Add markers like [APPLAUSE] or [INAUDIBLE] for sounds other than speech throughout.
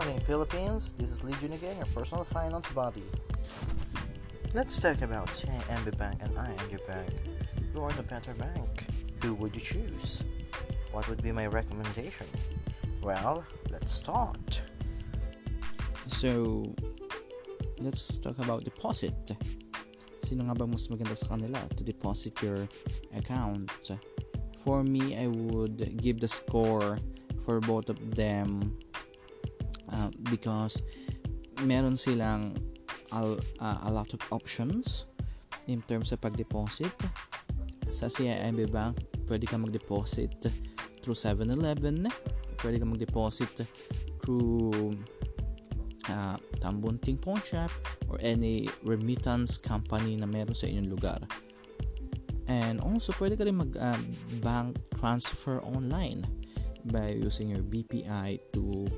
morning, Philippines. This is Legion again, your personal finance buddy. Let's talk about CIMB Bank and ING Bank. Who are the better bank? Who would you choose? What would be my recommendation? Well, let's start. So, let's talk about deposit. Sino nga ba mas maganda sa kanila to deposit your account? For me, I would give the score for both of them uh, because meron silang a, uh, a lot of options in terms of pag-deposit. Sa CIMB Bank, pwede ka mag-deposit through 7-Eleven, pwede ka mag-deposit through uh, Tambunting Pawn Shop or any remittance company na meron sa inyong lugar. And also, pwede ka rin mag-bank uh, transfer online by using your BPI to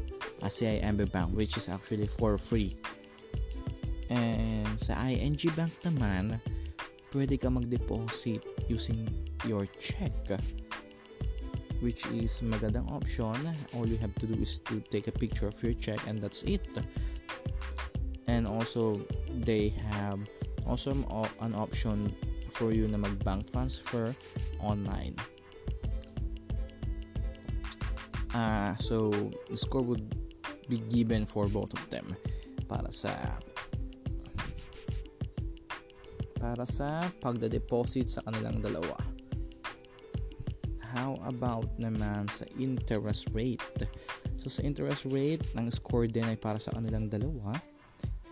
a CIMB Bank which is actually for free. And sa ING Bank naman, pwede ka mag-deposit using your check which is magandang option. All you have to do is to take a picture of your check and that's it. And also, they have also an option for you na mag-bank transfer online. Uh, so, the score would be given for both of them para sa para sa pagda-deposit sa kanilang dalawa. How about naman sa interest rate? So sa interest rate, ang score din ay para sa kanilang dalawa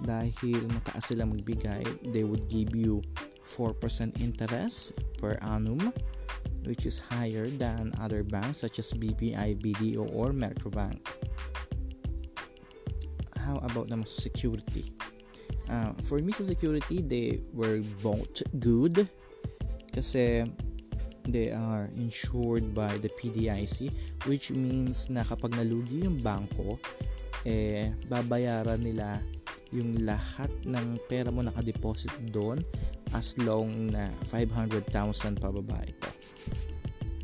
dahil mataas sila magbigay, they would give you 4% interest per annum which is higher than other banks such as BPI, BDO, or Metrobank. How about naman sa security? Uh, for me sa security, they were both good kasi they are insured by the PDIC which means na kapag nalugi yung bangko, eh, babayaran nila yung lahat ng pera mo nakadeposit doon as long na 500,000 pababa ito.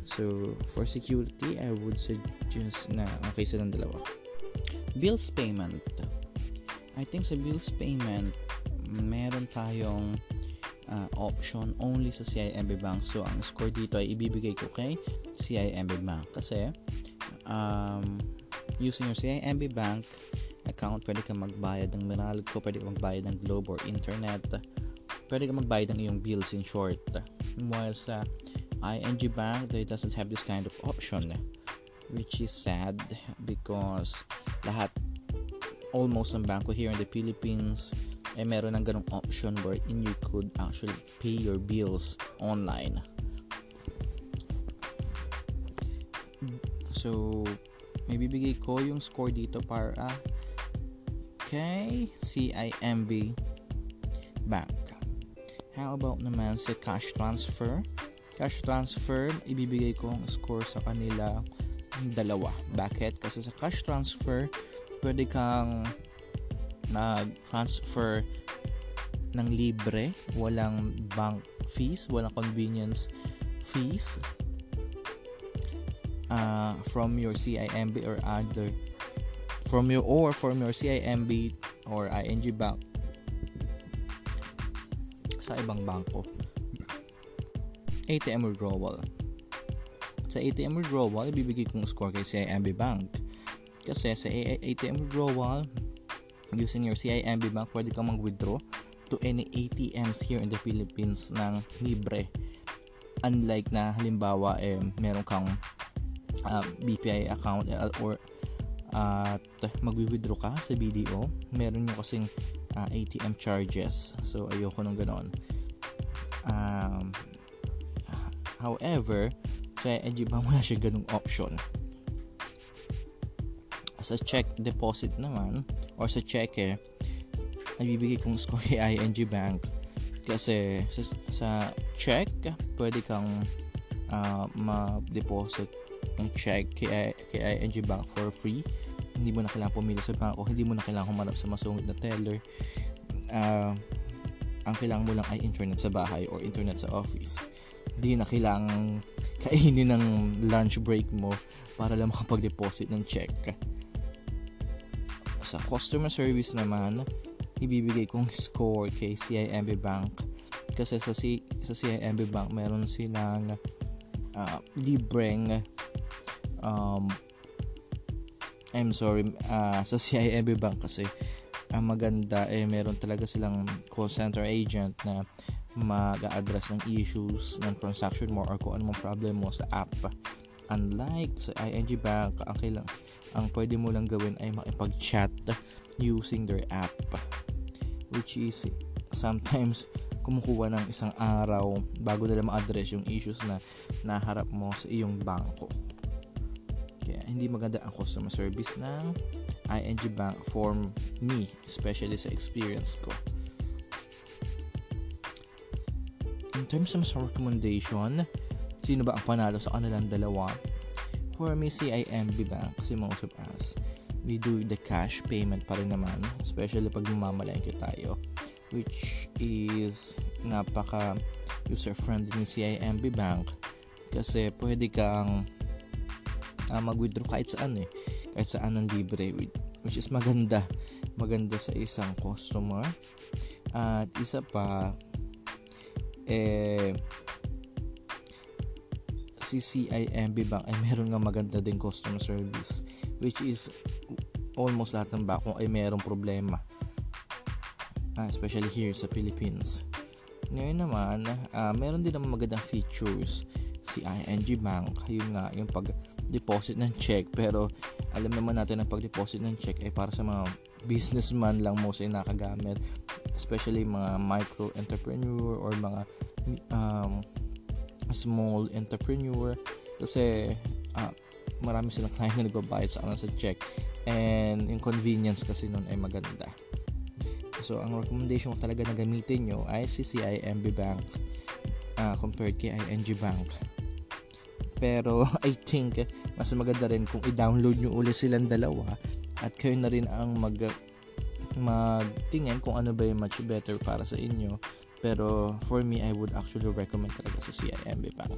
So, for security, I would suggest na okay silang dalawa. Bills payment. I think sa bills payment, meron tayong uh, option only sa CIMB Bank. So, ang score dito ay ibibigay ko kay CIMB Bank. Kasi, um, using your CIMB Bank account, pwede kang magbayad ng Meralco, pwede kang magbayad ng Globe or Internet, pwede kang magbayad ng iyong bills in short. While sa ING Bank, they doesn't have this kind of option, which is sad because lahat, almost ang banko here in the Philippines, ay meron ng ganong option wherein you could actually pay your bills online. So, may bibigay ko yung score dito para kay CIMB Bank. How about naman sa cash transfer? Cash transfer, ibibigay ko ang score sa kanila dalawa. Bakit? Kasi sa cash transfer, pwede kang nag-transfer ng libre, walang bank fees, walang convenience fees uh, from your CIMB or other from your or from your CIMB or ING bank sa ibang bangko. ATM withdrawal. Sa ATM withdrawal, ibibigay kong score kay CIMB Bank. Kasi sa ATM withdrawal, using your CIMB Bank, pwede kang mag-withdraw to any ATMs here in the Philippines ng libre. Unlike na halimbawa eh, meron kang uh, ah, BPI account eh, or at uh, mag-withdraw ka sa BDO, meron yung kasing uh, ah, ATM charges. So ayoko nung ganon. Um, however, sa Bank wala siya ganung option. Sa check deposit naman, or sa cheque, nabibigay kong score kay ING Bank. Kasi sa, sa check pwede kang uh, ma-deposit ng check kay, kay ING Bank for free. Hindi mo na kailangan pumili sa banko hindi mo na kailangan humarap sa masungit na teller. Uh, ang kailangan mo lang ay internet sa bahay or internet sa office. Hindi na kailangan kainin ng lunch break mo para lang makapag-deposit ng check sa customer service naman, ibibigay kong score kay CIMB Bank. Kasi sa, C, sa CIMB Bank meron silang uh, libreng um, I'm sorry uh, sa CIMB Bank kasi ang maganda eh meron talaga silang call center agent na mag-address ng issues ng transaction mo or kung anong problem mo sa app unlike sa ING Bank ang kailang ang pwede mo lang gawin ay makipag-chat using their app which is sometimes kumukuha ng isang araw bago nila ma-address yung issues na naharap mo sa iyong bangko. Kaya hindi maganda ang customer service ng ING Bank for me, especially sa experience ko. In terms of recommendation, sino ba ang panalo sa kanilang dalawa? For me, CIMB Bank kasi most of us, we do the cash payment pa rin naman, especially pag mamamalengke tayo which is napaka user friendly ni CIMB Bank kasi pwede kang uh, mag-withdraw kahit saan eh kahit saan ng libre which is maganda maganda sa isang customer at isa pa eh si CIMB Bank ay meron nga maganda din customer service which is almost lahat ng bako ay merong problema uh, especially here sa Philippines. Ngayon naman, uh, meron din naman magandang features si ING Bank. Yun nga, yung pag-deposit ng check. Pero alam naman natin na pag-deposit ng check ay para sa mga businessman lang most ay nakagamit. Especially mga micro-entrepreneur or mga um, small entrepreneur. Kasi uh, marami silang [LAUGHS] client na nagbabayad sa sa check. And yung convenience kasi nun ay maganda. So, ang recommendation ko talaga na gamitin nyo ay si CIMB Bank uh, compared kay ING Bank. Pero, [LAUGHS] I think, mas maganda rin kung i-download nyo ulit silang dalawa at kayo na rin ang mag magtingin kung ano ba yung much better para sa inyo. Pero, for me, I would actually recommend talaga sa CIMB Bank.